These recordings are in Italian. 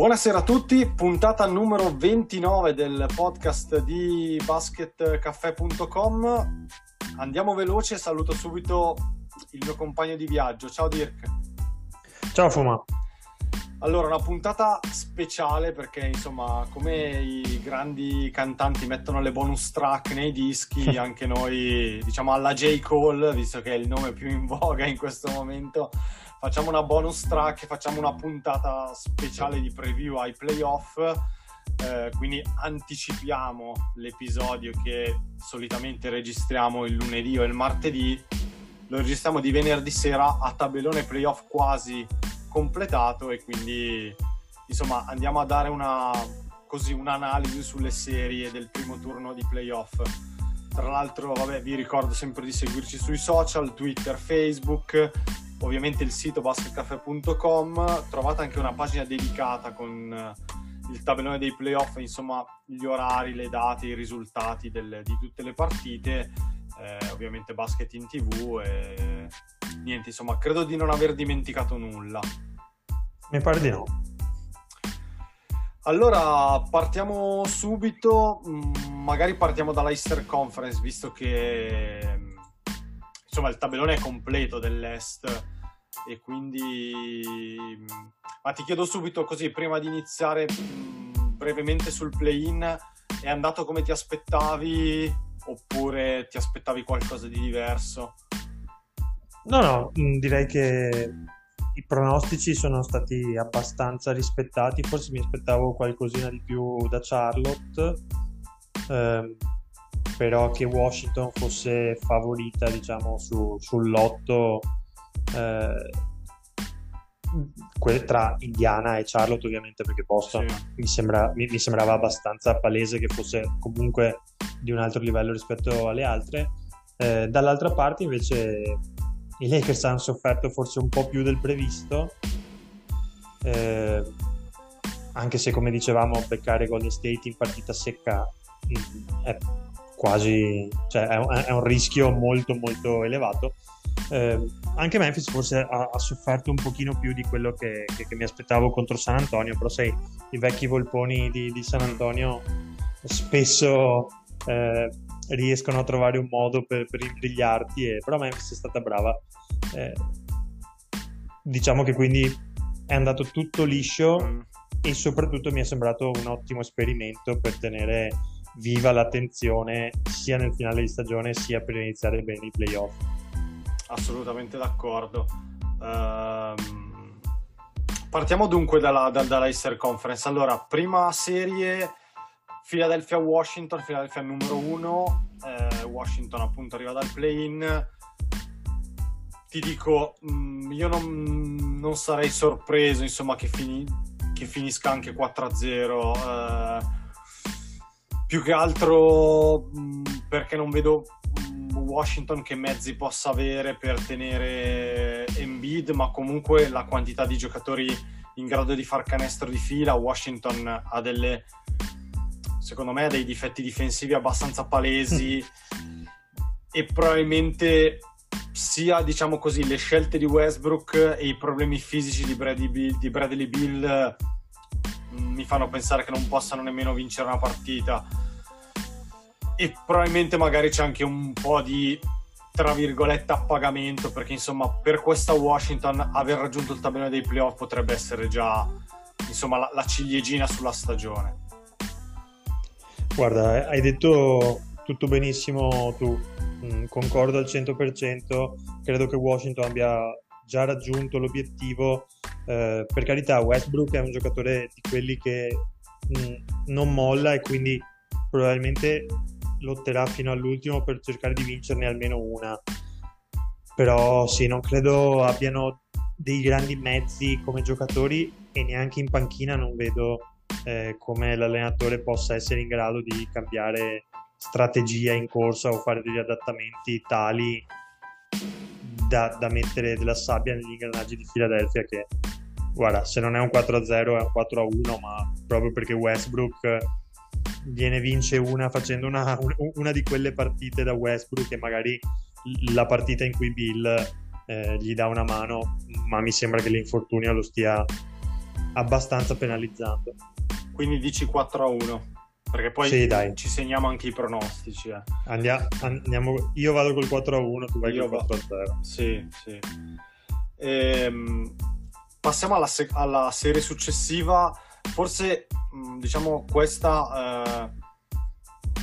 Buonasera a tutti, puntata numero 29 del podcast di basketcaffè.com. Andiamo veloce, saluto subito il mio compagno di viaggio. Ciao Dirk. Ciao Fuma. Allora, una puntata speciale perché, insomma, come i grandi cantanti mettono le bonus track nei dischi, anche noi, diciamo, alla J. Cole, visto che è il nome più in voga in questo momento, facciamo una bonus track, facciamo una puntata speciale di preview ai playoff. Eh, quindi anticipiamo l'episodio che solitamente registriamo il lunedì o il martedì. Lo registriamo di venerdì sera a tabellone playoff quasi completato e quindi insomma andiamo a dare una così un'analisi sulle serie del primo turno di playoff. Tra l'altro, vabbè, vi ricordo sempre di seguirci sui social, Twitter, Facebook, ovviamente il sito basketcaffè.com, trovate anche una pagina dedicata con eh, il tabellone dei playoff, insomma, gli orari, le date, i risultati del- di tutte le partite, eh, ovviamente basket in tv e niente, insomma, credo di non aver dimenticato nulla. Mi pare di no. Allora, partiamo subito, mm, magari partiamo dalla Easter Conference, visto che mm, insomma il tabellone è completo dell'Est e quindi... mm, Ma ti chiedo subito così, prima di iniziare mm, brevemente sul play-in, è andato come ti aspettavi oppure ti aspettavi qualcosa di diverso? No, no, mh, direi che i pronostici sono stati abbastanza rispettati. Forse mi aspettavo qualcosina di più da Charlotte, ehm, però che Washington fosse favorita, diciamo, su, sull'otto eh, tra Indiana e Charlotte, ovviamente, perché Boston Sì. mi sembra- mi- mi sembrava abbastanza palese che fosse comunque di un altro livello rispetto alle altre. Eh, dall'altra parte, invece, i Lakers hanno sofferto forse un po' più del previsto, eh, anche se, come dicevamo, beccare Golden State in partita secca mm, è quasi, cioè è un, è un rischio molto, molto elevato. Eh, anche Memphis forse ha, ha sofferto un pochino più di quello che, che- che mi aspettavo contro San Antonio, però sai, i vecchi volponi di, di San Antonio spesso eh, riescono a trovare un modo per, per imbrigliarti, e, però Memphis è stata brava. Eh, diciamo che quindi è andato tutto liscio Mm. e soprattutto mi è sembrato un ottimo esperimento per tenere viva l'attenzione sia nel finale di stagione sia per iniziare bene i playoff. Assolutamente d'accordo. Ehm, partiamo dunque dalla, da- dalla Easter Conference. Allora, prima serie Philadelphia-Washington, Philadelphia numero uno, eh, Washington appunto arriva dal play-in. Ti dico, mh, io non, non sarei sorpreso insomma che, fini- che finisca anche 4-0. eh, più che altro mh, perché non vedo Washington che mezzi possa avere per tenere Embiid, ma comunque la quantità di giocatori in grado di far canestro di fila, Washington ha delle secondo me ha dei difetti difensivi abbastanza palesi e probabilmente sia diciamo così le scelte di Westbrook e i problemi fisici di Bradley Bill, di Bradley Bill eh, mi fanno pensare che non possano nemmeno vincere una partita e probabilmente magari c'è anche un po' di tra virgolette appagamento perché insomma per questa Washington aver raggiunto il tabellone dei playoff potrebbe essere già insomma la, la ciliegina sulla stagione. Guarda, hai detto tutto benissimo tu, Mm, concordo al 100%, credo che Washington abbia già raggiunto l'obiettivo. Eh, per carità, Westbrook è un giocatore di quelli che mm, non molla e quindi probabilmente lotterà fino all'ultimo per cercare di vincerne almeno una. Però sì, non credo abbiano dei grandi mezzi come giocatori e neanche in panchina non vedo eh, come l'allenatore possa essere in grado di cambiare strategia in corsa o fare degli adattamenti tali da, da mettere della sabbia negli ingranaggi di Philadelphia che guarda se non è un 4-0 è un 4-1 ma proprio perché Westbrook gliene vince una facendo una, una di quelle partite da Westbrook e magari la partita in cui Bill eh, gli dà una mano ma mi sembra che l'infortunio lo stia abbastanza penalizzando quindi dici 4-1 perché poi sì, ci segniamo anche i pronostici. Eh. Andiamo, andiamo, io vado col 4 a 1, tu vai io col 4 a 0. Sì, sì. Ehm, passiamo alla, se- alla, serie successiva. Forse, mm, diciamo, questa eh,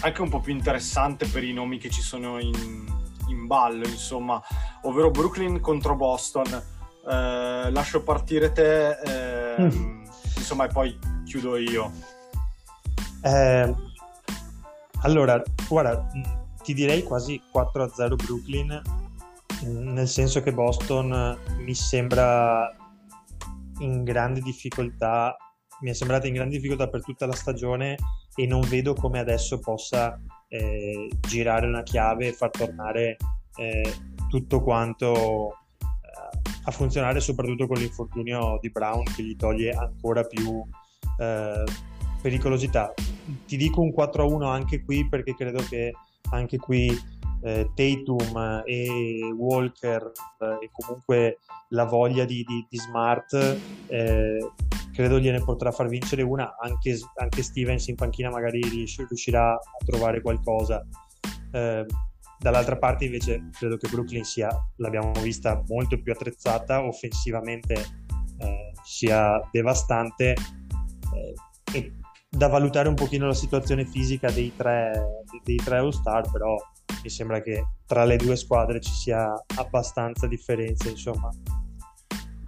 anche un po' più interessante per i nomi che ci sono in, in ballo, insomma, ovvero Brooklyn contro Boston. Eh, lascio partire te, eh, mm. insomma, e poi chiudo io. Eh, allora, guarda, ti direi quasi 4-0 Brooklyn, nel senso che Boston mi sembra in grande difficoltà, mi è sembrata in grande difficoltà per tutta la stagione e non vedo come adesso possa eh, girare una chiave e far tornare eh, tutto quanto eh, a funzionare, soprattutto con l'infortunio di Brown che gli toglie ancora più eh, pericolosità. Ti dico un 4-1 anche qui perché credo che anche qui eh, Tatum e Walker eh, e comunque la voglia di, di, di Smart eh, credo gliene potrà far vincere una anche, anche Stevens in panchina magari riuscirà a trovare qualcosa eh, dall'altra parte invece credo che Brooklyn sia l'abbiamo vista molto più attrezzata offensivamente eh, sia devastante eh, e da valutare un pochino la situazione fisica dei tre, dei tre All-Star, però mi sembra che tra le due squadre ci sia abbastanza differenza, insomma.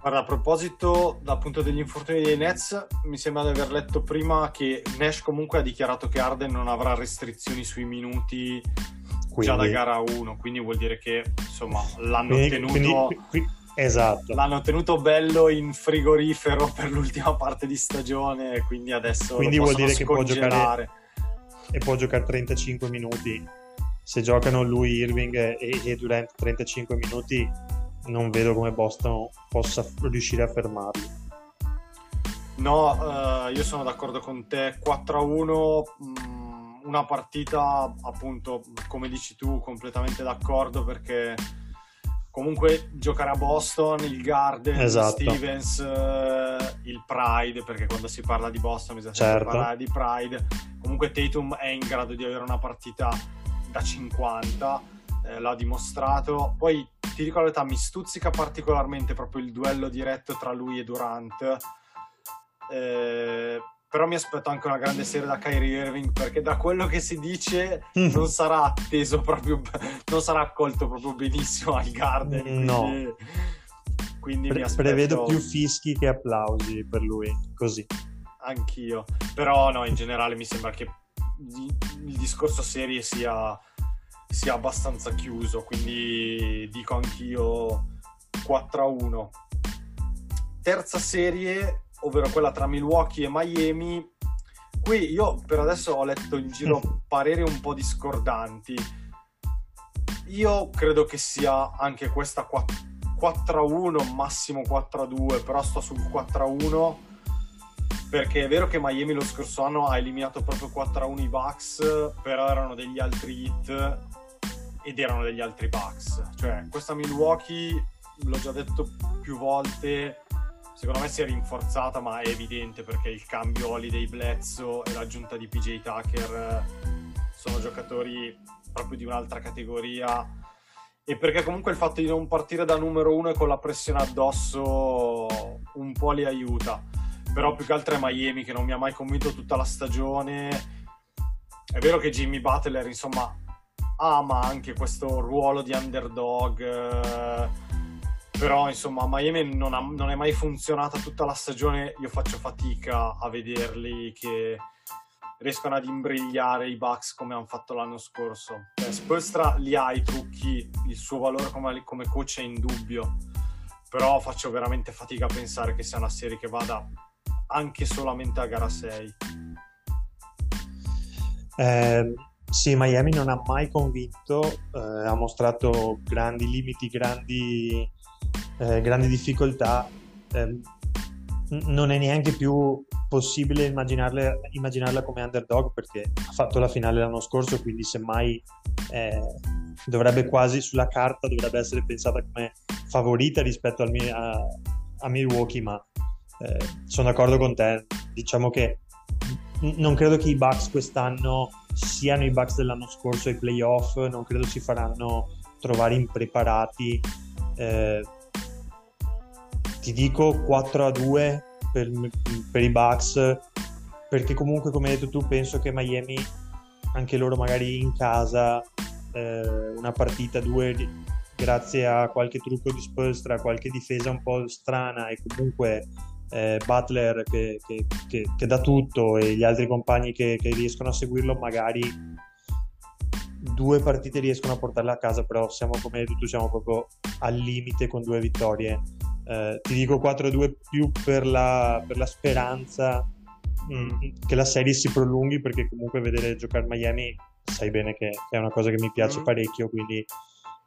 Guarda, a proposito dal punto degli infortuni dei Nets, mi sembra di aver letto prima che Nash comunque ha dichiarato che Arden non avrà restrizioni sui minuti quindi... già da gara 1, quindi vuol dire che insomma l'hanno quindi, tenuto... Quindi, quindi, Esatto. L'hanno tenuto bello in frigorifero per l'ultima parte di stagione, quindi adesso quindi vuol dire che può giocare e può giocare 35 minuti. Se giocano lui, Irving e, e Durant 35 minuti, non vedo come Boston possa riuscire a fermarli. No, uh, io sono d'accordo con te. 4-1, mh, mm, una partita appunto, come dici tu, completamente d'accordo perché comunque giocare a Boston, il Garden, esatto. Stevens, uh, il Pride, perché quando si parla di Boston bisogna certo. parlare di Pride. Comunque Tatum è in grado di avere una partita da 50, eh, l'ha dimostrato. Poi ti dico la verità, mi stuzzica particolarmente proprio il duello diretto tra lui e Durant. Eh, però mi aspetto anche una grande serie da Kyrie Irving perché da quello che si dice mm. non sarà atteso proprio non sarà accolto proprio benissimo al Garden quindi, no quindi Pre- aspetto... prevedo più fischi che applausi per lui così anch'io però no in generale mi sembra che il discorso serie sia, sia abbastanza chiuso quindi dico anch'io 4 a 1 terza serie ovvero quella tra Milwaukee e Miami. Qui io per adesso ho letto in giro pareri un po' discordanti. Io credo che sia anche questa 4-1, massimo 4-2, però sto sul 4-1 perché è vero che Miami lo scorso anno ha eliminato proprio 4-1 i Bucks, però erano degli altri hit ed erano degli altri Bucks. Cioè, questa Milwaukee, l'ho già detto più volte, secondo me si è rinforzata, ma è evidente perché il cambio Holiday Bledsoe e l'aggiunta di PJ Tucker eh, sono giocatori proprio di un'altra categoria e perché comunque il fatto di non partire da numero uno e con la pressione addosso un po' li aiuta. Però più che altro è Miami che non mi ha mai convinto tutta la stagione. È vero che Jimmy Butler, insomma, ama anche questo ruolo di underdog eh, però insomma Miami non, ha, non, è mai funzionata tutta la stagione io faccio fatica a vederli che riescono ad imbrigliare i Bucks come hanno fatto l'anno scorso eh, Spolstra li ha i trucchi il suo valore come, come coach è indubbio però faccio veramente fatica a pensare che sia una serie che vada anche solamente a gara 6. Eh, sì, Miami non ha mai convinto, eh, ha mostrato grandi limiti, grandi, eh, grandi difficoltà. Ehm, non è neanche più possibile immaginarla come underdog perché ha fatto la finale l'anno scorso, quindi semmai eh, dovrebbe quasi sulla carta dovrebbe essere pensata come favorita rispetto al, a, a Milwaukee, ma eh, sono d'accordo con te. Diciamo che non credo che i Bucks quest'anno siano i Bucks dell'anno scorso ai playoff, non credo si faranno trovare impreparati. Eh, ti dico 4 a 2 per, per, i Bucks perché comunque come hai detto tu penso che Miami anche loro magari in casa eh, una partita due grazie a qualche trucco di Spolstra qualche difesa un po' strana e comunque eh, Butler che, che, che, che, dà tutto e gli altri compagni che, riescono a seguirlo magari due partite riescono a portarla a casa però siamo come hai detto siamo proprio al limite con due vittorie eh, ti dico 4-2 più per la, per la speranza mh, mm, che la serie si prolunghi perché comunque vedere giocare Miami sai bene che è una cosa che mi piace mm. parecchio quindi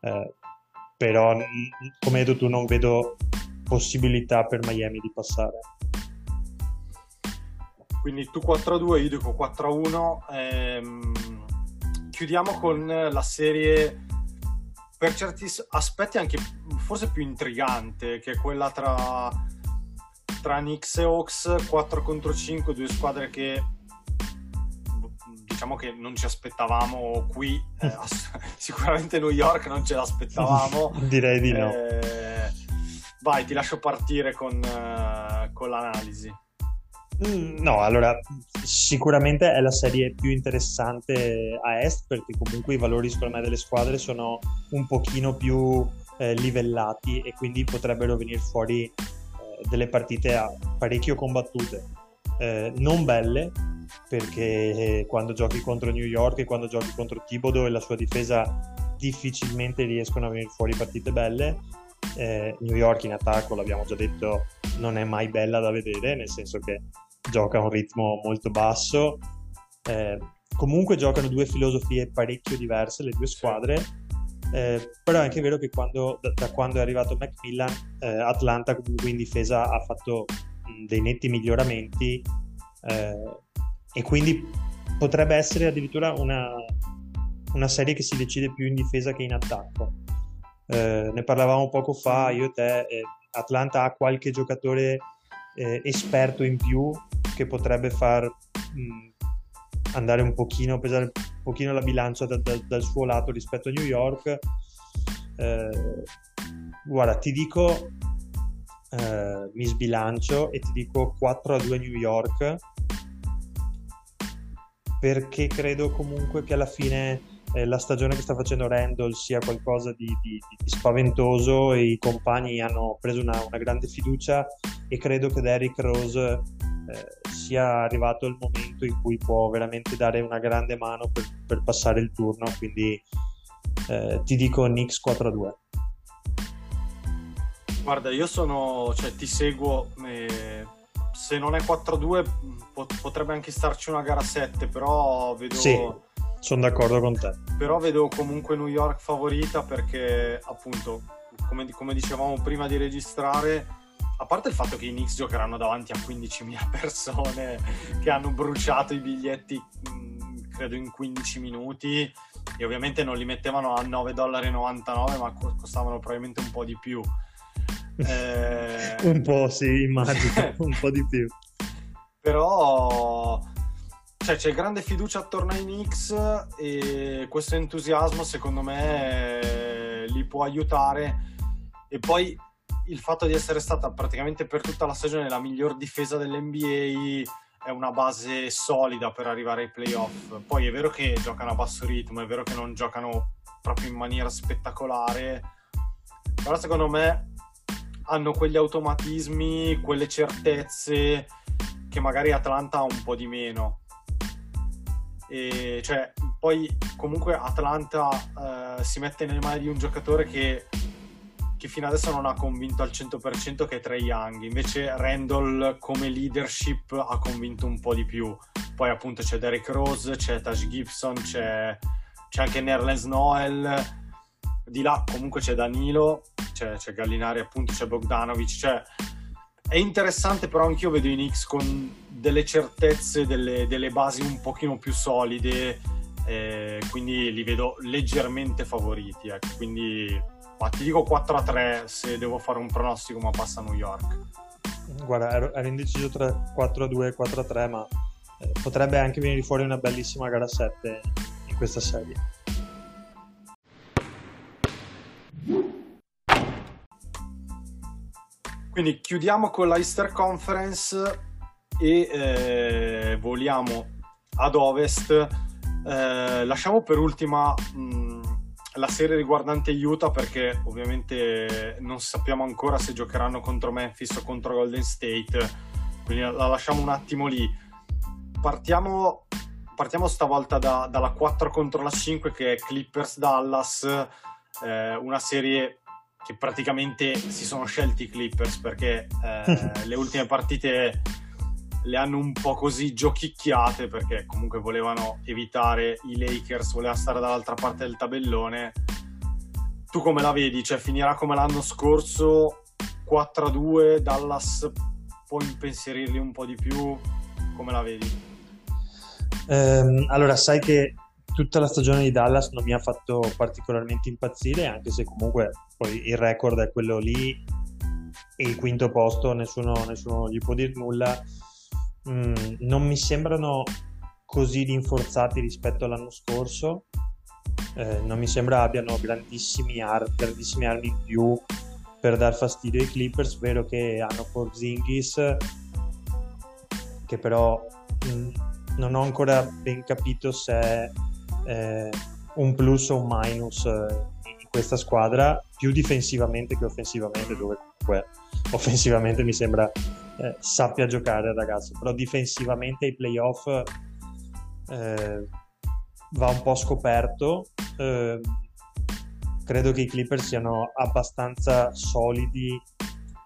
eh, però come hai detto tu non vedo possibilità per Miami di passare quindi tu 4-2 io dico 4-1 ehm, chiudiamo con la serie per certi aspetti anche forse più intrigante, che è quella tra, tra Knicks e Hawks, 4 contro 5, due squadre che diciamo che non ci aspettavamo qui, eh, sicuramente New York non ce l'aspettavamo. Direi di no. Eh, vai, ti lascio partire con, uh, con l'analisi. Mm, no, allora sicuramente è la serie più interessante a est perché comunque i valori secondo me delle squadre sono un pochino più eh, livellati e quindi potrebbero venire fuori eh, delle partite parecchio combattute. Eh, non belle perché quando giochi contro New York e quando giochi contro Thibodeau e la sua difesa difficilmente riescono a venire fuori partite belle. Eh, New York in attacco, l'abbiamo già detto, non è mai bella da vedere, nel senso che gioca a un ritmo molto basso. Eh, comunque giocano due filosofie parecchio diverse le due squadre, eh, però è anche vero che quando, da, da, quando è arrivato Macmillan, eh, Atlanta comunque in difesa ha fatto dei netti miglioramenti eh, e quindi potrebbe essere addirittura una, una, serie che si decide più in difesa che in attacco. Eh, ne parlavamo poco fa, io e te, eh, Atlanta ha qualche giocatore eh, esperto in più che potrebbe far mh, andare un pochino, pesare un pochino la bilancia da, da, dal suo lato rispetto a New York. Eh, guarda, ti dico, eh, mi sbilancio e ti dico 4 a 2 New York perché credo comunque che alla fine eh, la stagione che sta facendo Randall sia qualcosa di, di, di spaventoso. E i compagni hanno preso una, una grande fiducia e credo che Derrick Rose eh, sia arrivato il momento in cui può veramente dare una grande mano per, per passare il turno, quindi eh, ti dico Knicks 4-2. Guarda, io sono, cioè ti seguo, eh, se non è 4-2 pot- potrebbe anche starci una gara 7, però vedo... Sì, sono d'accordo con te. Però vedo comunque New York favorita perché appunto, come, come dicevamo prima di registrare, a parte il fatto che i Knicks giocheranno davanti a 15.000 persone che hanno bruciato i biglietti mm, credo in 15 minuti e ovviamente non li mettevano a 9,99 dollari ma costavano probabilmente un po' di più eh... un po' sì immagino un po' di più però cioè, c'è grande fiducia attorno ai Knicks e questo entusiasmo secondo me li può aiutare e poi il fatto di essere stata praticamente per tutta la stagione la miglior difesa dell'NBA è una base solida per arrivare ai playoff. Poi è vero che giocano a basso ritmo, è vero che non giocano proprio in maniera spettacolare, però secondo me hanno quegli automatismi, quelle certezze che magari Atlanta ha un po' di meno. E cioè, poi comunque Atlanta eh, si mette nelle mani di un giocatore che che fino adesso non ha convinto al 100% che è Trey Young, invece Randall come leadership ha convinto un po' di più. Poi appunto c'è Derek Rose, c'è Taj Gibson, c'è, c'è anche Nerlens Noel, di là comunque c'è Danilo, c'è, c'è Gallinari appunto, c'è Bogdanovic, cioè è interessante però anch'io vedo i Knicks con delle certezze, delle, delle basi un pochino più solide, eh, quindi li vedo leggermente favoriti, ecco. quindi ma ti dico 4 a 3 se devo fare un pronostico, ma passa New York. Guarda, ero, ero indeciso tra 4 a 2 e 4 a 3, ma eh, potrebbe anche venire fuori una bellissima gara 7 in questa serie. Quindi chiudiamo con la Easter Conference e eh, voliamo ad ovest. Eh, lasciamo per ultima mh, la serie riguardante Utah perché ovviamente non sappiamo ancora se giocheranno contro Memphis o contro Golden State, quindi la lasciamo un attimo lì. Partiamo, partiamo stavolta da, dalla 4 contro la 5 che è Clippers Dallas, eh, una serie che praticamente si sono scelti i Clippers perché eh, le ultime partite le hanno un po' così giochicchiate perché comunque volevano evitare i Lakers, voleva stare dall'altra parte del tabellone. Tu come la vedi? Cioè finirà come l'anno scorso 4-2, Dallas può impensierirli un po' di più? Come la vedi? Um, allora, sai che tutta la stagione di Dallas non mi ha fatto particolarmente impazzire, anche se comunque poi il record è quello lì e il quinto posto nessuno, nessuno gli può dire nulla mm, non mi sembrano così rinforzati rispetto all'anno scorso. Eh, non mi sembra abbiano grandissimi, ar- grandissime armi in più per dar fastidio ai Clippers. Vero che hanno Porzingis, che però mh, mm, non ho ancora ben capito se eh, un plus o un minus eh, in questa squadra, più difensivamente che offensivamente, dove comunque offensivamente mi sembra eh, sappia giocare il ragazzo, però difensivamente ai playoff eh, va un po' scoperto. Eh, credo che i Clippers siano abbastanza solidi,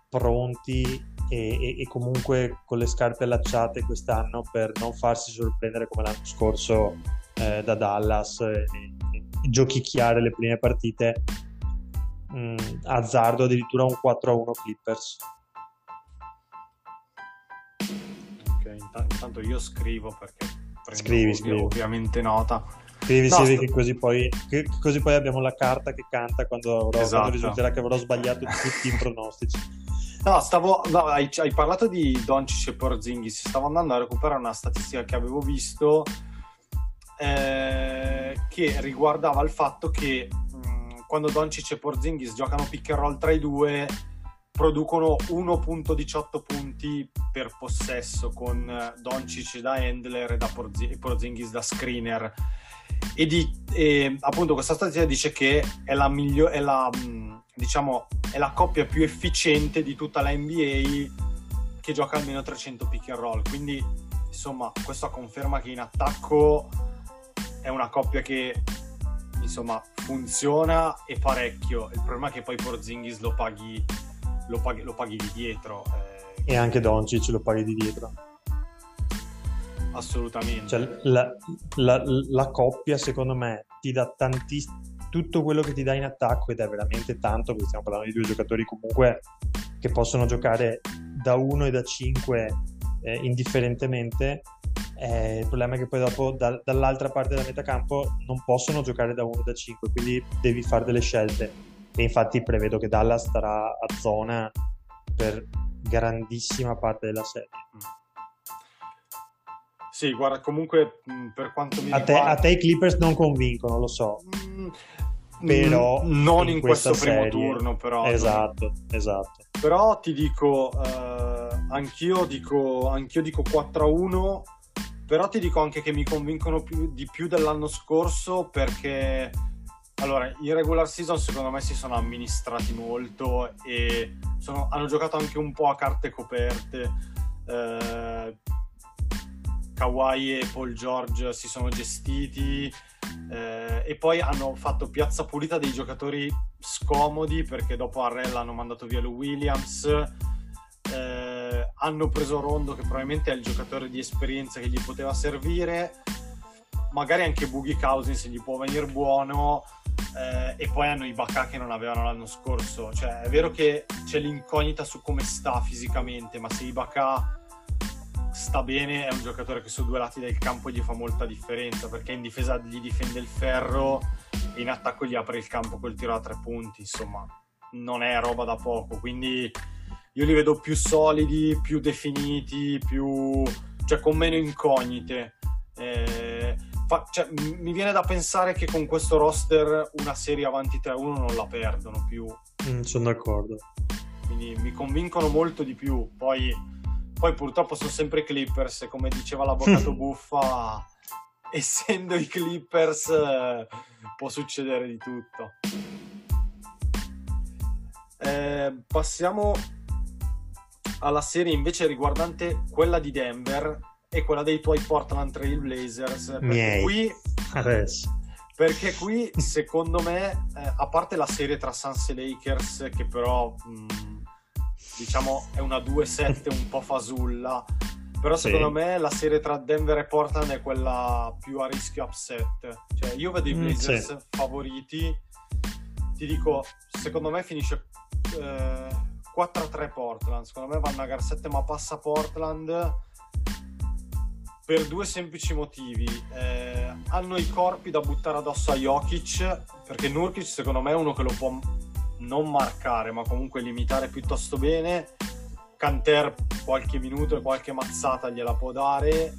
pronti e, e, e, comunque con le scarpe allacciate quest'anno per non farsi sorprendere come l'anno scorso eh, da Dallas e, e, giochicchiare le prime partite. Mm, azzardo addirittura un 4-1 Clippers. intanto io scrivo perché scrivi, scrivi. ovviamente nota. Scrivi, no, scrivi sto... che, così poi, che così poi abbiamo la carta che canta quando, avrò, esatto. quando risulterà che avrò sbagliato tutti i pronostici. No, stavo, no, hai, hai, parlato di Doncic e Porzingis, stavo andando a recuperare una statistica che avevo visto eh, che riguardava il fatto che mh, quando Doncic e Porzingis giocano pick and roll tra i due producono 1.18 punti per possesso con Doncic da handler e, da Porzi- Porzingis da screener e, di, e appunto questa statistica dice che è la, miglior- è, la, diciamo, è la coppia più efficiente di tutta la NBA che gioca almeno 300 pick and roll. Quindi insomma questo conferma che in attacco è una coppia che insomma funziona e parecchio il problema è che poi Porzingis lo paghi lo paghi, lo paghi di dietro. Eh. E anche Doncic lo paghi di dietro. Assolutamente. Cioè, la, la, la, coppia, secondo me, ti dà tantissimo tutto quello che ti dà in attacco ed è veramente tanto, perché stiamo parlando di due giocatori comunque che possono giocare da 1 e da 5 eh, indifferentemente. Eh, il problema è che poi dopo da, dall'altra parte della metacampo non possono giocare da 1 e da 5, quindi devi fare delle scelte e infatti prevedo che Dallas starà a zona per grandissima parte della serie. Sì, guarda, comunque per quanto mi a riguarda... Te, a te i Clippers non convincono, lo so. Mm, però non in, in questo primo turno, però. Esatto, non... esatto. Però ti dico, eh, anch'io dico, anch'io dico 4-1, però ti dico anche che mi convincono più, di più dell'anno scorso perché allora, in regular season secondo me si sono amministrati molto e sono, hanno giocato anche un po' a carte coperte. Eh, Kawhi e Paul George si sono gestiti eh, e poi hanno fatto piazza pulita dei giocatori scomodi perché dopo Arrell hanno mandato via Lou Williams eh, hanno preso Rondo che probabilmente è il giocatore di esperienza che gli poteva servire. Magari anche Boogie Cousins gli può venire buono eh, e poi hanno i Bacà che non avevano l'anno scorso. Cioè è vero che c'è l'incognita su come sta fisicamente ma se i Bacà sta bene è un giocatore che su due lati del campo gli fa molta differenza perché in difesa gli difende il ferro e in attacco gli apre il campo col tiro a tre punti insomma. Non è roba da poco quindi io li vedo più solidi più definiti più cioè con meno incognite. Eh, fa... cioè, mi viene da pensare che con questo roster una serie avanti 3-1 non la perdono più. Mm, sono d'accordo. Quindi mi convincono molto di più. Poi poi purtroppo sono sempre Clippers e come diceva l'avvocato Buffa, essendo i Clippers eh, può succedere di tutto. Eh, passiamo alla serie invece riguardante quella di Denver e quella dei tuoi Portland Trail Blazers. Miei. Qui, Adesso. perché qui secondo me, eh, a parte la serie tra Suns e Lakers che però... Mh, diciamo è una 2-7 un po' fasulla però Sì. secondo me la serie tra Denver e Portland è quella più a rischio upset cioè io vedo i Mm, Blazers sì. favoriti ti dico secondo me finisce eh, 4-3 Portland. Secondo me vanno a gar 7 ma passa Portland per due semplici motivi. Eh, hanno i corpi da buttare addosso a Jokic perché Nurkic secondo me è uno che lo può non marcare ma comunque limitare piuttosto bene. Canter qualche minuto e qualche mazzata gliela può dare.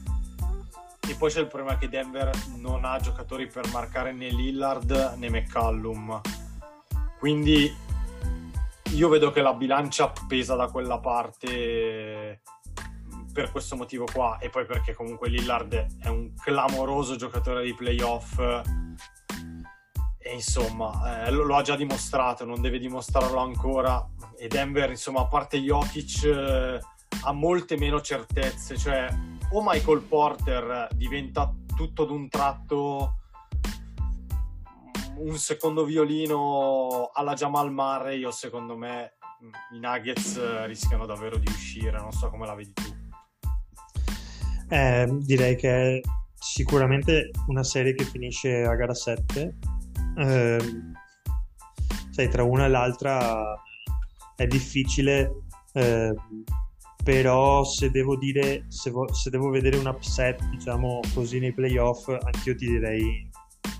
E poi c'è il problema che Denver non ha giocatori per marcare né Lillard né McCallum. Quindi io vedo che la bilancia pesa da quella parte per questo motivo qua e poi perché comunque Lillard è un clamoroso giocatore di playoff e insomma eh, lo, lo ha già dimostrato non deve dimostrarlo ancora e Denver insomma a parte Jokic eh, ha molte meno certezze cioè o Michael Porter diventa tutto d'un tratto un secondo violino alla Jamal Murray o secondo me mh, i Nuggets eh, rischiano davvero di uscire non so come la vedi tu Eh, direi che è sicuramente una serie che finisce a gara 7. Ehm, sai, tra una e l'altra è difficile, ehm, però se devo dire, se, vo- se devo vedere un upset, diciamo così, nei playoff, anch'io ti direi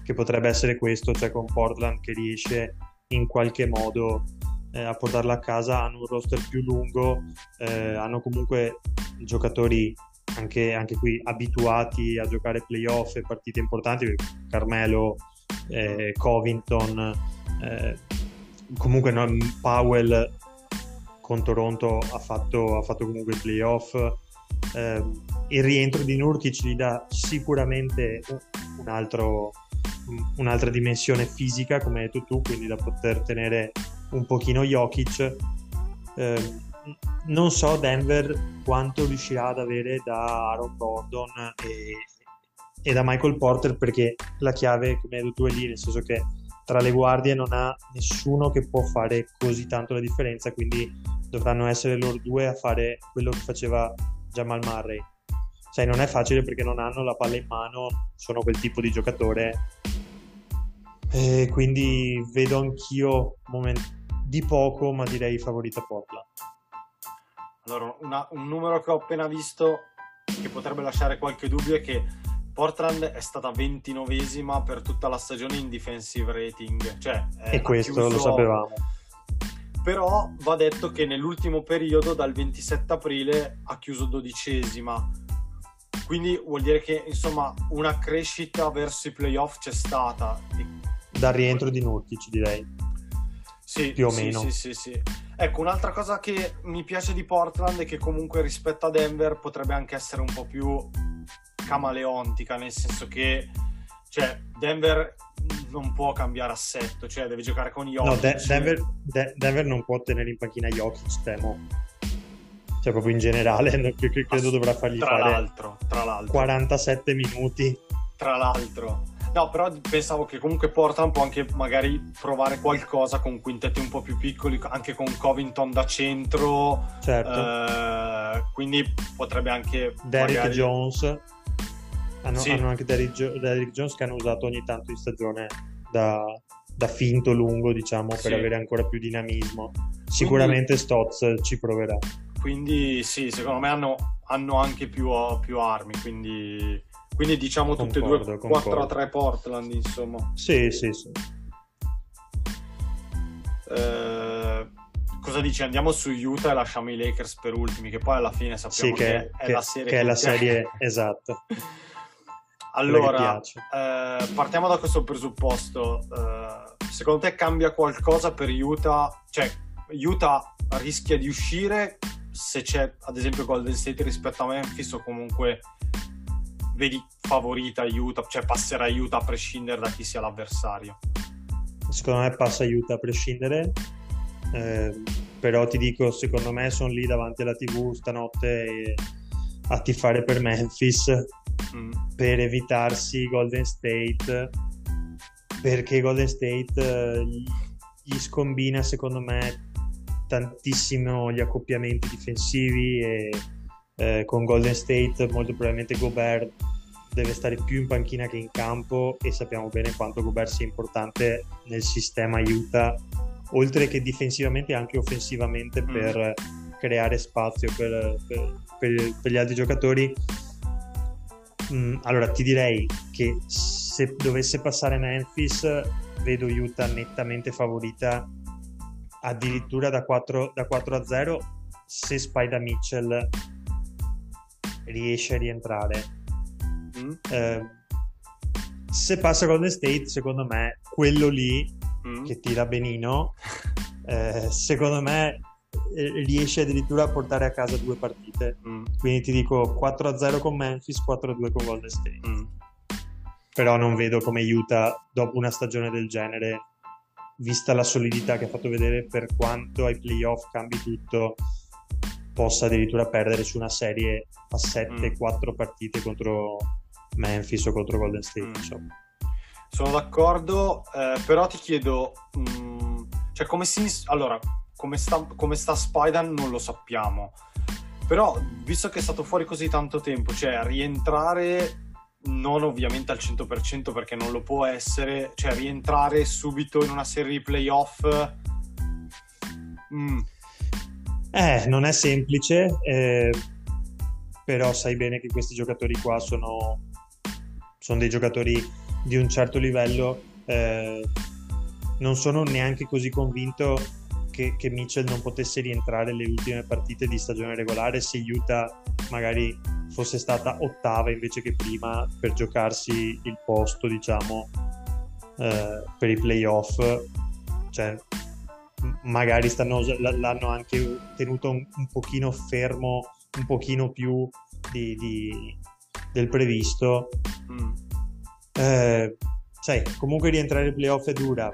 che potrebbe essere questo, cioè con Portland che riesce in qualche modo eh, a portarla a casa, hanno un roster più lungo, eh, hanno comunque giocatori anche, anche qui abituati a giocare playoff e partite importanti, Carmelo, eh, Covington, eh, comunque no, Powell con Toronto ha fatto, ha fatto comunque i playoff. Eh, il rientro di Nurkic gli dà sicuramente un- altro, un'altra dimensione fisica, come hai detto tu, quindi da poter tenere un pochino Jokic. Eh, non so Denver quanto riuscirà ad avere da Aaron Gordon e, e da Michael Porter perché la chiave, come hai detto tu, è lì, nel senso che tra le guardie non ha nessuno che può fare così tanto la differenza, quindi dovranno essere loro due a fare quello che faceva Jamal Murray. Sai, non è facile perché non hanno la palla in mano, sono quel tipo di giocatore. E quindi vedo anch'io moment- di poco, ma direi favorita Portland. Allora, una- un numero che ho appena visto che potrebbe lasciare qualche dubbio è che Portland è stata 29esima per tutta la stagione in defensive rating. Cioè, e questo lo chiuso- sapevamo. Però va detto che nell'ultimo periodo, dal 27 aprile, ha chiuso dodicesima. Quindi vuol dire che insomma una crescita verso i playoff c'è stata. Dal rientro di Nurkic, direi. Sì, più o sì, meno. Sì, sì, sì. Ecco, un'altra cosa che mi piace di Portland è che comunque rispetto a Denver potrebbe anche essere un po' più camaleontica, nel senso che cioè, Denver non può cambiare assetto, cioè deve giocare con Jokic. No, De- Denver, De- Denver non può tenere in panchina Jokic, temo. Cioè proprio in generale, che- credo dovrà fargli tra fare l'altro, tra l'altro. 47 minuti. Tra l'altro. No, però pensavo che comunque Portland può anche magari provare qualcosa con quintetti un po' più piccoli, anche con Covington da centro. Certo. eh, quindi potrebbe anche Derrick magari- Jones. Hanno, Sì. hanno anche Derrick, Jo- Derrick Jones che hanno usato ogni tanto in stagione da, da finto lungo, diciamo, per Sì. avere ancora più dinamismo. Sicuramente Stotz ci proverà. Quindi sì, secondo me hanno, hanno anche più, più armi, quindi, quindi diciamo tutte e due Concordo, 4 a concordo. 3 Portland, insomma. Sì, sì, sì. Eh, cosa dici? Andiamo su Utah e lasciamo i Lakers per ultimi, che poi alla fine sappiamo Sì, che, che, è che- la serie che è la serie che Allora, eh, partiamo da questo presupposto. Eh, secondo te cambia qualcosa per Utah? Cioè, Utah rischia di uscire se c'è, ad esempio, Golden State rispetto a Memphis o comunque vedi favorita Utah, cioè passerà Utah a prescindere da chi sia l'avversario. Secondo me passa Utah a prescindere. Eh, però ti dico, secondo me sono lì davanti alla TV stanotte a tifare per Memphis Mm, per evitarsi Golden State perché Golden State eh, gli scombina secondo me tantissimo gli accoppiamenti difensivi e eh, con Golden State molto probabilmente Gobert deve stare più in panchina che in campo e sappiamo bene quanto Gobert sia importante nel sistema Utah oltre che difensivamente anche offensivamente Mm. per creare spazio per, per- per- per gli altri giocatori Mm, allora ti direi che se dovesse passare Memphis vedo Utah nettamente favorita addirittura da 4, da 4 a 0 se Spida Mitchell riesce a rientrare mm, Eh, se passa Golden State secondo me quello lì mm. che tira benino eh, secondo me eh, riesce addirittura a portare a casa due partite Mm, quindi ti dico 4-0 con Memphis, 4-2 con Golden State. mm. Però non vedo come Utah, dopo una stagione del genere, vista la solidità che ha fatto vedere per quanto ai playoff cambi tutto, possa addirittura perdere su una serie a 7-4 partite contro Memphis o contro Golden State. Mm. Insomma. Sono d'accordo, eh, però ti chiedo, mm, cioè come si... Allora, come sta, come sta Spider non lo sappiamo, però visto che è stato fuori così tanto tempo, cioè rientrare non ovviamente al 100% perché non lo può essere, cioè rientrare subito in una serie di playoff... mm, Eh, non è semplice, eh, però sai bene che questi giocatori qua sono, sono dei giocatori di un certo livello. eh, non sono neanche così convinto che, che Mitchell non potesse rientrare le ultime partite di stagione regolare se Utah magari fosse stata ottava invece che prima per giocarsi il posto, diciamo, eh, per i playoff. Cioè, magari stanno, l'hanno anche tenuto un, un pochino fermo, un pochino più di, di- del previsto. mm, Eh, sai, comunque rientrare ai playoff è dura,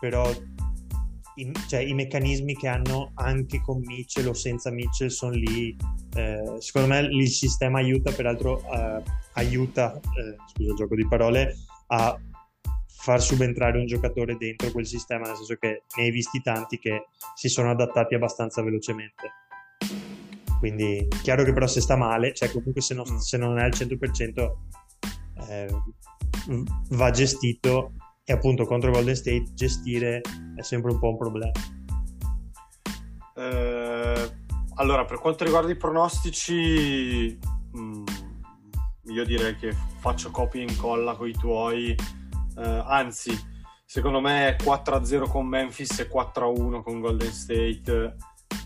però i, cioè, i meccanismi che hanno anche con Mitchell o senza Mitchell sono lì. Eh, secondo me il sistema aiuta, peraltro eh, aiuta, eh, scusa il gioco di parole, a far subentrare un giocatore dentro quel sistema, nel senso che ne hai visti tanti che si sono adattati abbastanza velocemente. Quindi, chiaro che però se sta male, cioè comunque se non, Mm. se non è al 100%, eh, va gestito e appunto contro Golden State gestire è sempre un po' un problema. Eh, allora, per quanto riguarda i pronostici, mm, io direi che faccio copia e incolla con i tuoi. Eh, anzi, secondo me 4-0 con Memphis e 4-1 con Golden State.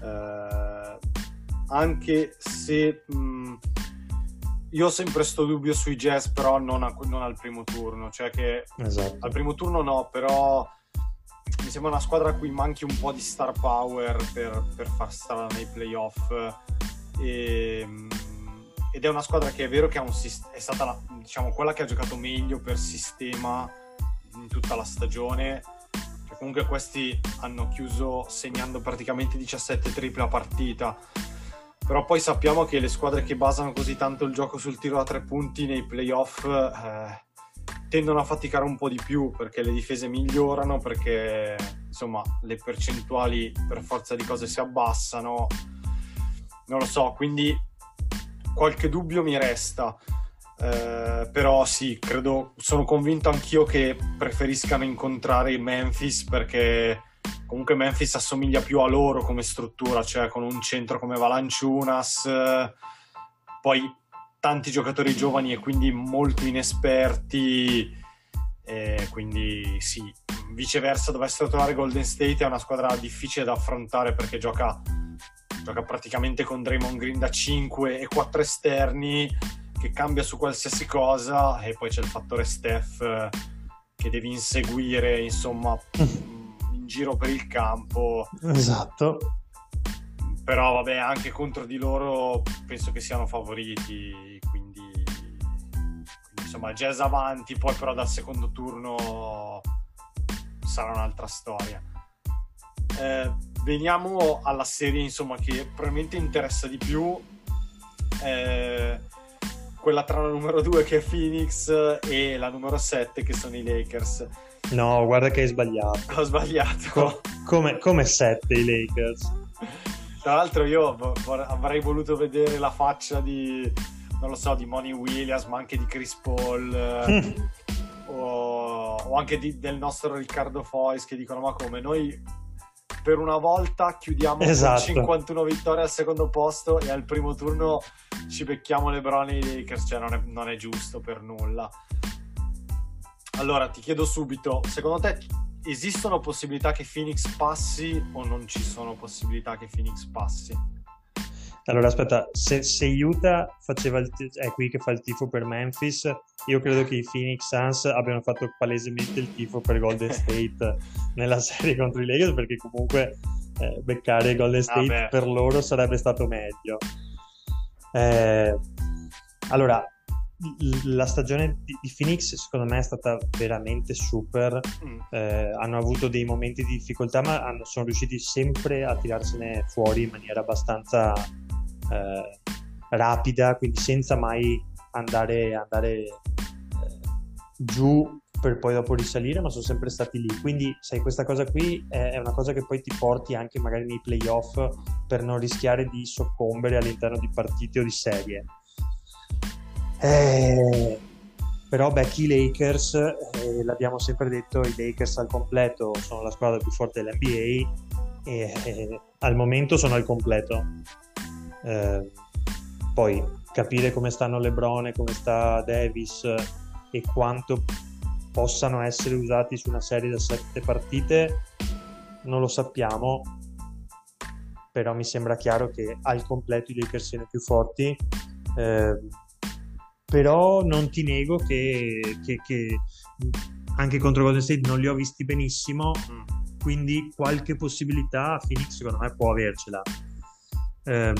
Eh, anche se mm, io ho sempre sto dubbio sui Jazz, però non, a- non al primo turno. Cioè che Esatto. al primo turno no, però mi sembra una squadra a cui manchi un po' di star power per, per far strada nei playoff. E, ed è una squadra che è vero che ha un è stata la- diciamo, quella che ha giocato meglio per sistema in tutta la stagione. Comunque questi hanno chiuso segnando praticamente 17 triple a partita. Però poi sappiamo che le squadre che basano così tanto il gioco sul tiro da tre punti nei playoff eh, tendono a faticare un po' di più perché le difese migliorano, perché insomma le percentuali per forza di cose si abbassano. Non lo so, quindi qualche dubbio mi resta. Eh, però sì, credo, sono convinto anch'io che preferiscano incontrare Memphis perché comunque Memphis assomiglia più a loro come struttura, cioè con un centro come Valanciunas, eh, poi tanti giocatori giovani e quindi molto inesperti, quindi sì, viceversa dovessero trovare Golden State è una squadra difficile da affrontare perché gioca, gioca praticamente con Draymond Green da 5 e 4 esterni che cambia su qualsiasi cosa e poi c'è il fattore Steph eh, che devi inseguire insomma in giro per il campo. Esatto. Però vabbè anche contro di loro penso che siano favoriti quindi, quindi insomma Jazz avanti poi però dal secondo turno sarà un'altra storia. Eh, veniamo alla serie insomma che probabilmente interessa di più. Eh, quella tra la numero 2 che è Phoenix e la numero 7 che sono i Lakers. No, guarda che hai sbagliato. Ho sbagliato. Co- come, come 7 i Lakers? Tra l'altro io vor- avrei voluto vedere la faccia di, non lo so, di Money Williams, ma anche di Chris Paul mm. o, o, anche di, del nostro Riccardo Fois che dicono ma come noi per una volta chiudiamo esatto. con 51 vittorie al secondo posto e al primo turno ci becchiamo le brone i Lakers, cioè non è, non è giusto per nulla. Allora ti chiedo subito, secondo te esistono possibilità che Phoenix passi o non ci sono possibilità che Phoenix passi? Allora, aspetta, se, se Utah faceva il è qui che fa il tifo per Memphis, io credo che i Phoenix Suns abbiano fatto palesemente il tifo per Golden State nella serie contro i Lakers, perché comunque eh, beccare Golden State ah, per loro sarebbe stato meglio. Eh, allora, la stagione di, di, Phoenix secondo me è stata veramente super. Mm. Eh, hanno avuto dei momenti di difficoltà, ma hanno, sono riusciti sempre a tirarsene fuori in maniera abbastanza eh, rapida, quindi senza mai andare, andare eh, giù per poi dopo risalire, ma sono sempre stati lì. Quindi, sai, questa cosa qui è una cosa che poi ti porti anche magari nei playoff per non rischiare di soccombere all'interno di partite o di serie. Eh, però Becky Lakers, eh, l'abbiamo sempre detto, i Lakers al completo sono la squadra più forte dell'NBA e eh, al momento sono al completo. Eh, poi capire come stanno Lebron come sta Davis e quanto possano essere usati su una serie da sette partite non lo sappiamo però mi sembra chiaro che al completo i Lakers siano più forti eh, però non ti nego che, che, che, anche contro Golden State non li ho visti benissimo mm. quindi qualche possibilità Phoenix secondo me può avercela eh,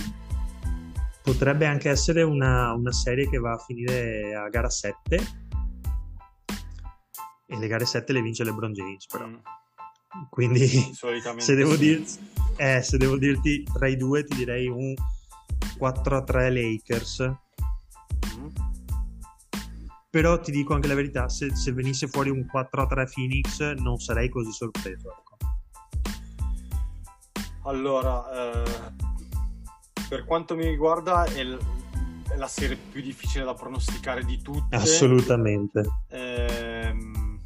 potrebbe anche essere una, una, serie che va a finire a gara 7 e le gare 7 le vince LeBron James però mm. quindi se devo, sì. dir, eh, se devo, dirti tra i due ti direi un 4-3 Lakers mm. però ti dico anche la verità se, se venisse fuori un 4-3 Phoenix non sarei così sorpreso ecco. allora eh per quanto mi riguarda è, l- è, la serie più difficile da pronosticare di tutte. Assolutamente. Ehm,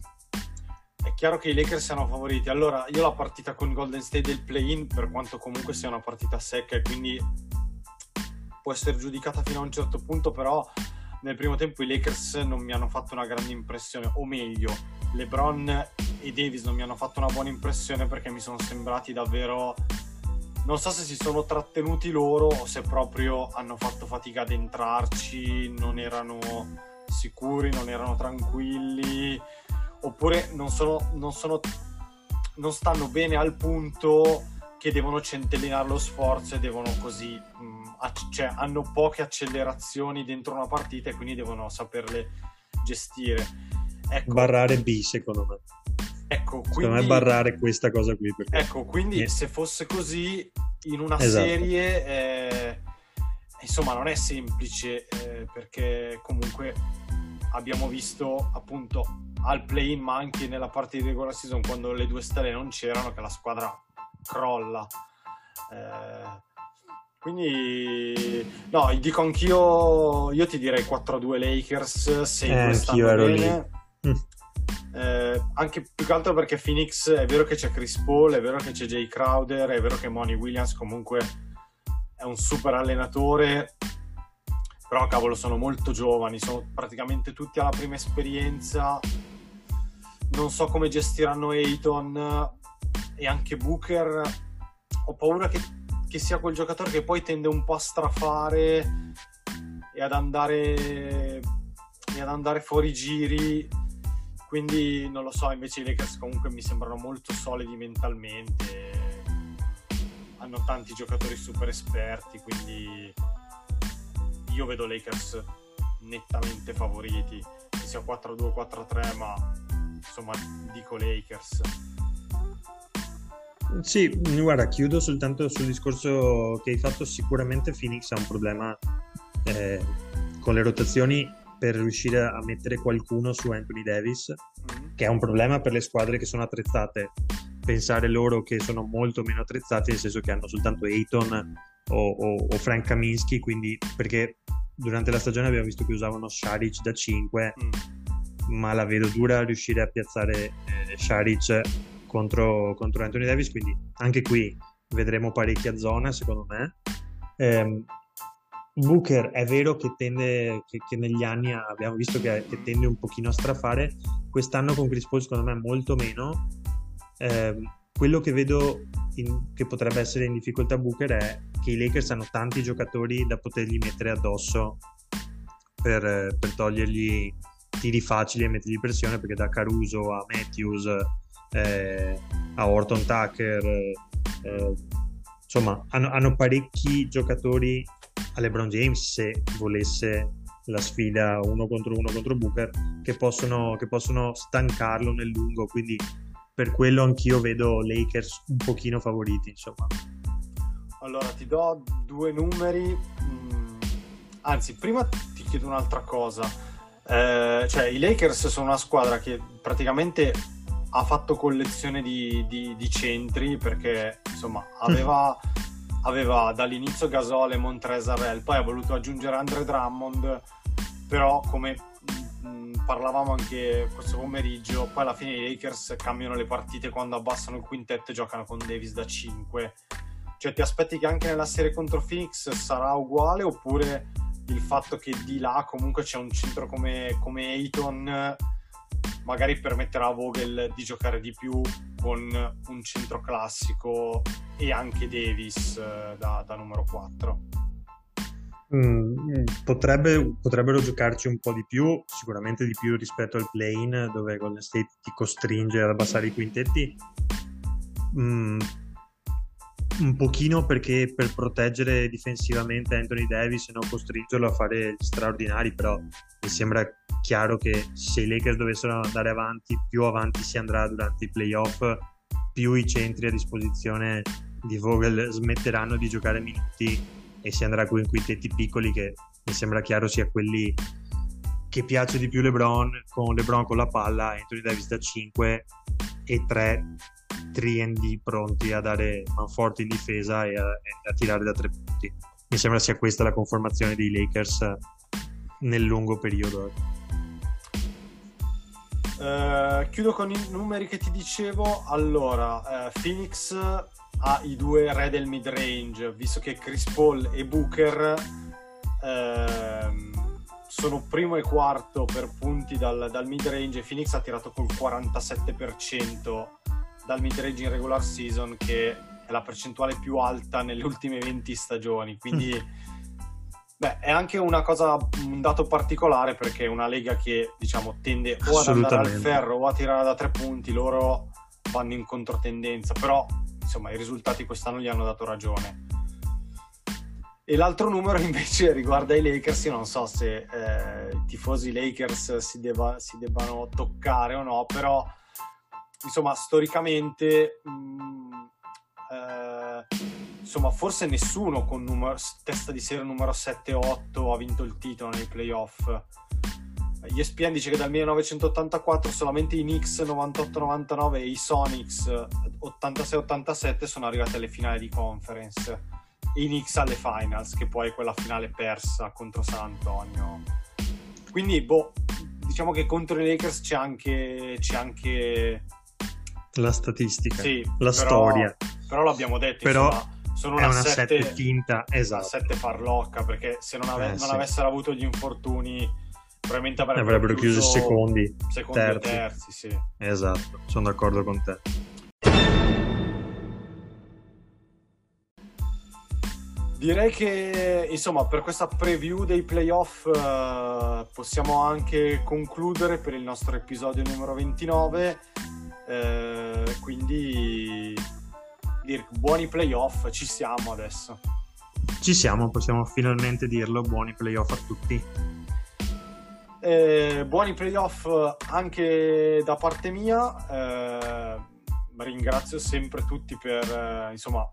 è chiaro che i Lakers siano favoriti. Allora, io la partita con Golden State del play-in, per quanto comunque sia una partita secca e quindi può essere giudicata fino a un certo punto, però nel primo tempo i Lakers non mi hanno fatto una grande impressione, o meglio, LeBron e Davis non mi hanno fatto una buona impressione perché mi sono sembrati davvero non so se si sono trattenuti loro o se proprio hanno fatto fatica ad entrarci, non erano sicuri, non erano tranquilli, oppure non sono, non sono non stanno bene al punto che devono centellinare lo sforzo e devono così, mh, mm, acc- cioè hanno poche accelerazioni dentro una partita e quindi devono saperle gestire. Ecco. Barrare B secondo me. Ecco, quindi, Secondo me barrare questa cosa qui. Perché... Ecco, quindi yeah. se fosse così, in una esatto. serie eh, insomma non è semplice eh, perché comunque abbiamo visto appunto al play-in ma anche nella parte di regular season quando le due stelle non c'erano che la squadra crolla eh, quindi no dico anch'io io ti direi 4-2 Lakers se Eh, anch'io ero lì. bene Mm. Eh, anche più che altro perché Phoenix è vero che c'è Chris Paul, è vero che c'è Jay Crowder, è vero che Money Williams comunque è un super allenatore, però cavolo sono molto giovani, sono praticamente tutti alla prima esperienza, non so come gestiranno Ayton e anche Booker, ho paura che, che sia quel giocatore che poi tende un po' a strafare e ad andare, e ad andare fuori giri quindi non lo so, invece i Lakers comunque mi sembrano molto solidi mentalmente, hanno tanti giocatori super esperti, quindi io vedo Lakers nettamente favoriti, che sia 4-2 4-3, ma insomma dico Lakers. Sì, guarda, chiudo soltanto sul discorso che hai fatto. Sicuramente Phoenix ha un problema eh, con le rotazioni per riuscire a mettere qualcuno su Anthony Davis, Mm. che è un problema per le squadre che sono attrezzate. Pensare loro che sono molto meno attrezzati, nel senso che hanno soltanto Ayton o, o- o Frank Kaminsky, quindi perché durante la stagione abbiamo visto che usavano Sharic da 5 Mm. ma la vedo dura riuscire a piazzare eh, Šarić contro, contro Anthony Davis, quindi anche qui vedremo parecchia zona secondo me. Ehm, Booker è vero che tende, che, che negli anni abbiamo visto che, che tende un pochino a strafare, quest'anno con Chris Paul secondo me molto meno. Ehm, quello che vedo in- che potrebbe essere in difficoltà Booker è che i Lakers hanno tanti giocatori da potergli mettere addosso per, eh, per togliergli tiri facili e mettergli pressione perché da Caruso a Matthews eh, a Orton Tucker eh, insomma hanno, hanno parecchi giocatori a LeBron James se volesse la sfida uno contro uno contro Booker che possono, che possono stancarlo nel lungo. Quindi per quello anch'io vedo Lakers un pochino favoriti insomma. Allora ti do due numeri, mm, anzi prima ti chiedo un'altra cosa. Eh, cioè, i Lakers sono una squadra che praticamente ha fatto collezione di, di- di centri perché insomma aveva, aveva dall'inizio Gasol e Montrezarel, poi ha voluto aggiungere Andre Drummond, però come mm, parlavamo anche questo pomeriggio, poi alla fine i Lakers cambiano le partite quando abbassano il quintetto e giocano con Davis da 5. Cioè ti aspetti che anche nella serie contro Phoenix sarà uguale oppure il fatto che di là comunque c'è un centro come, come Ayton magari permetterà a Vogel di giocare di più con un centro classico e anche Davis eh, da, da numero 4. Mm, potrebbe- potrebbero giocarci un po' di più, sicuramente di più rispetto al play-in dove Golden State ti costringe ad abbassare i quintetti. Mm, un pochino perché per proteggere difensivamente Anthony Davis e non costringerlo a fare straordinari, però mi sembra chiaro che se i Lakers dovessero andare avanti, più avanti si andrà durante i playoff, più i centri a disposizione di Vogel smetteranno di giocare minuti e si andrà con quintetti piccoli che mi sembra chiaro sia quelli che piace di più LeBron con LeBron con la palla, Anthony Davis da 5 e 3 3D pronti a dare manforte in difesa e a, a tirare da tre punti. Mi sembra sia questa la conformazione dei Lakers nel lungo periodo. Eh, chiudo con i numeri che ti dicevo. Allora, eh, Phoenix ha i due re del mid range, visto che Chris Paul e Booker ehm, sono primo e quarto per punti dal, dal mid range. Phoenix ha tirato col 47% dal mid range in regular season, che è la percentuale più alta nelle ultime 20 stagioni. Quindi. Beh, è anche una cosa, un dato particolare perché è una lega che diciamo tende o ad andare al ferro o a tirare da tre punti, loro vanno in controtendenza, però insomma i risultati quest'anno gli hanno dato ragione. E l'altro numero invece riguarda i Lakers, io non so se eh, i tifosi Lakers si, debba- si debbano toccare o no, però insomma storicamente mh, eh, insomma, forse nessuno con numero, testa di serie numero 7-8 ha vinto il titolo nei playoff. ESPN dice che dal 1984 solamente i Knicks 98-99 e i Sonics 86-87 sono arrivati alle finali di conference e i Knicks alle finals, che poi è quella finale persa contro San Antonio. Quindi, boh, diciamo che contro i Lakers c'è anche, c'è anche la statistica, sì, la però, storia. Però l'abbiamo detto, però insomma, sono una, una 7 sette finta, esatto. Una 7 farlocca, perché se non, ave- Eh, non sì. avessero avuto gli infortuni, probabilmente avrebbero, Avrebbero chiuso i secondi, secondi terzi. terzi, sì. Esatto, sono d'accordo con te. Direi che insomma per questa preview dei playoff eh, possiamo anche concludere per il nostro episodio numero 29. Eh, quindi Dirk, buoni playoff, ci siamo adesso. Ci siamo, possiamo finalmente dirlo. Buoni playoff a tutti. Eh, buoni playoff anche da parte mia. Eh, ringrazio sempre tutti per eh, insomma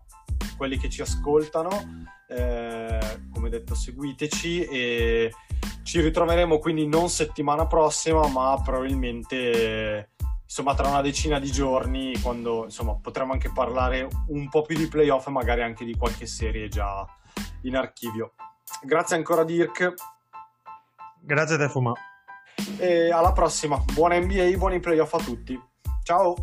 quelli che ci ascoltano. Eh, come detto, seguiteci e ci ritroveremo quindi non settimana prossima, ma probabilmente insomma tra una decina di giorni quando insomma potremo anche parlare un po' più di playoff e magari anche di qualche serie già in archivio. Grazie ancora Dirk Grazie a te, Fuma. e alla prossima. Buona NBA, buoni playoff a tutti. Ciao!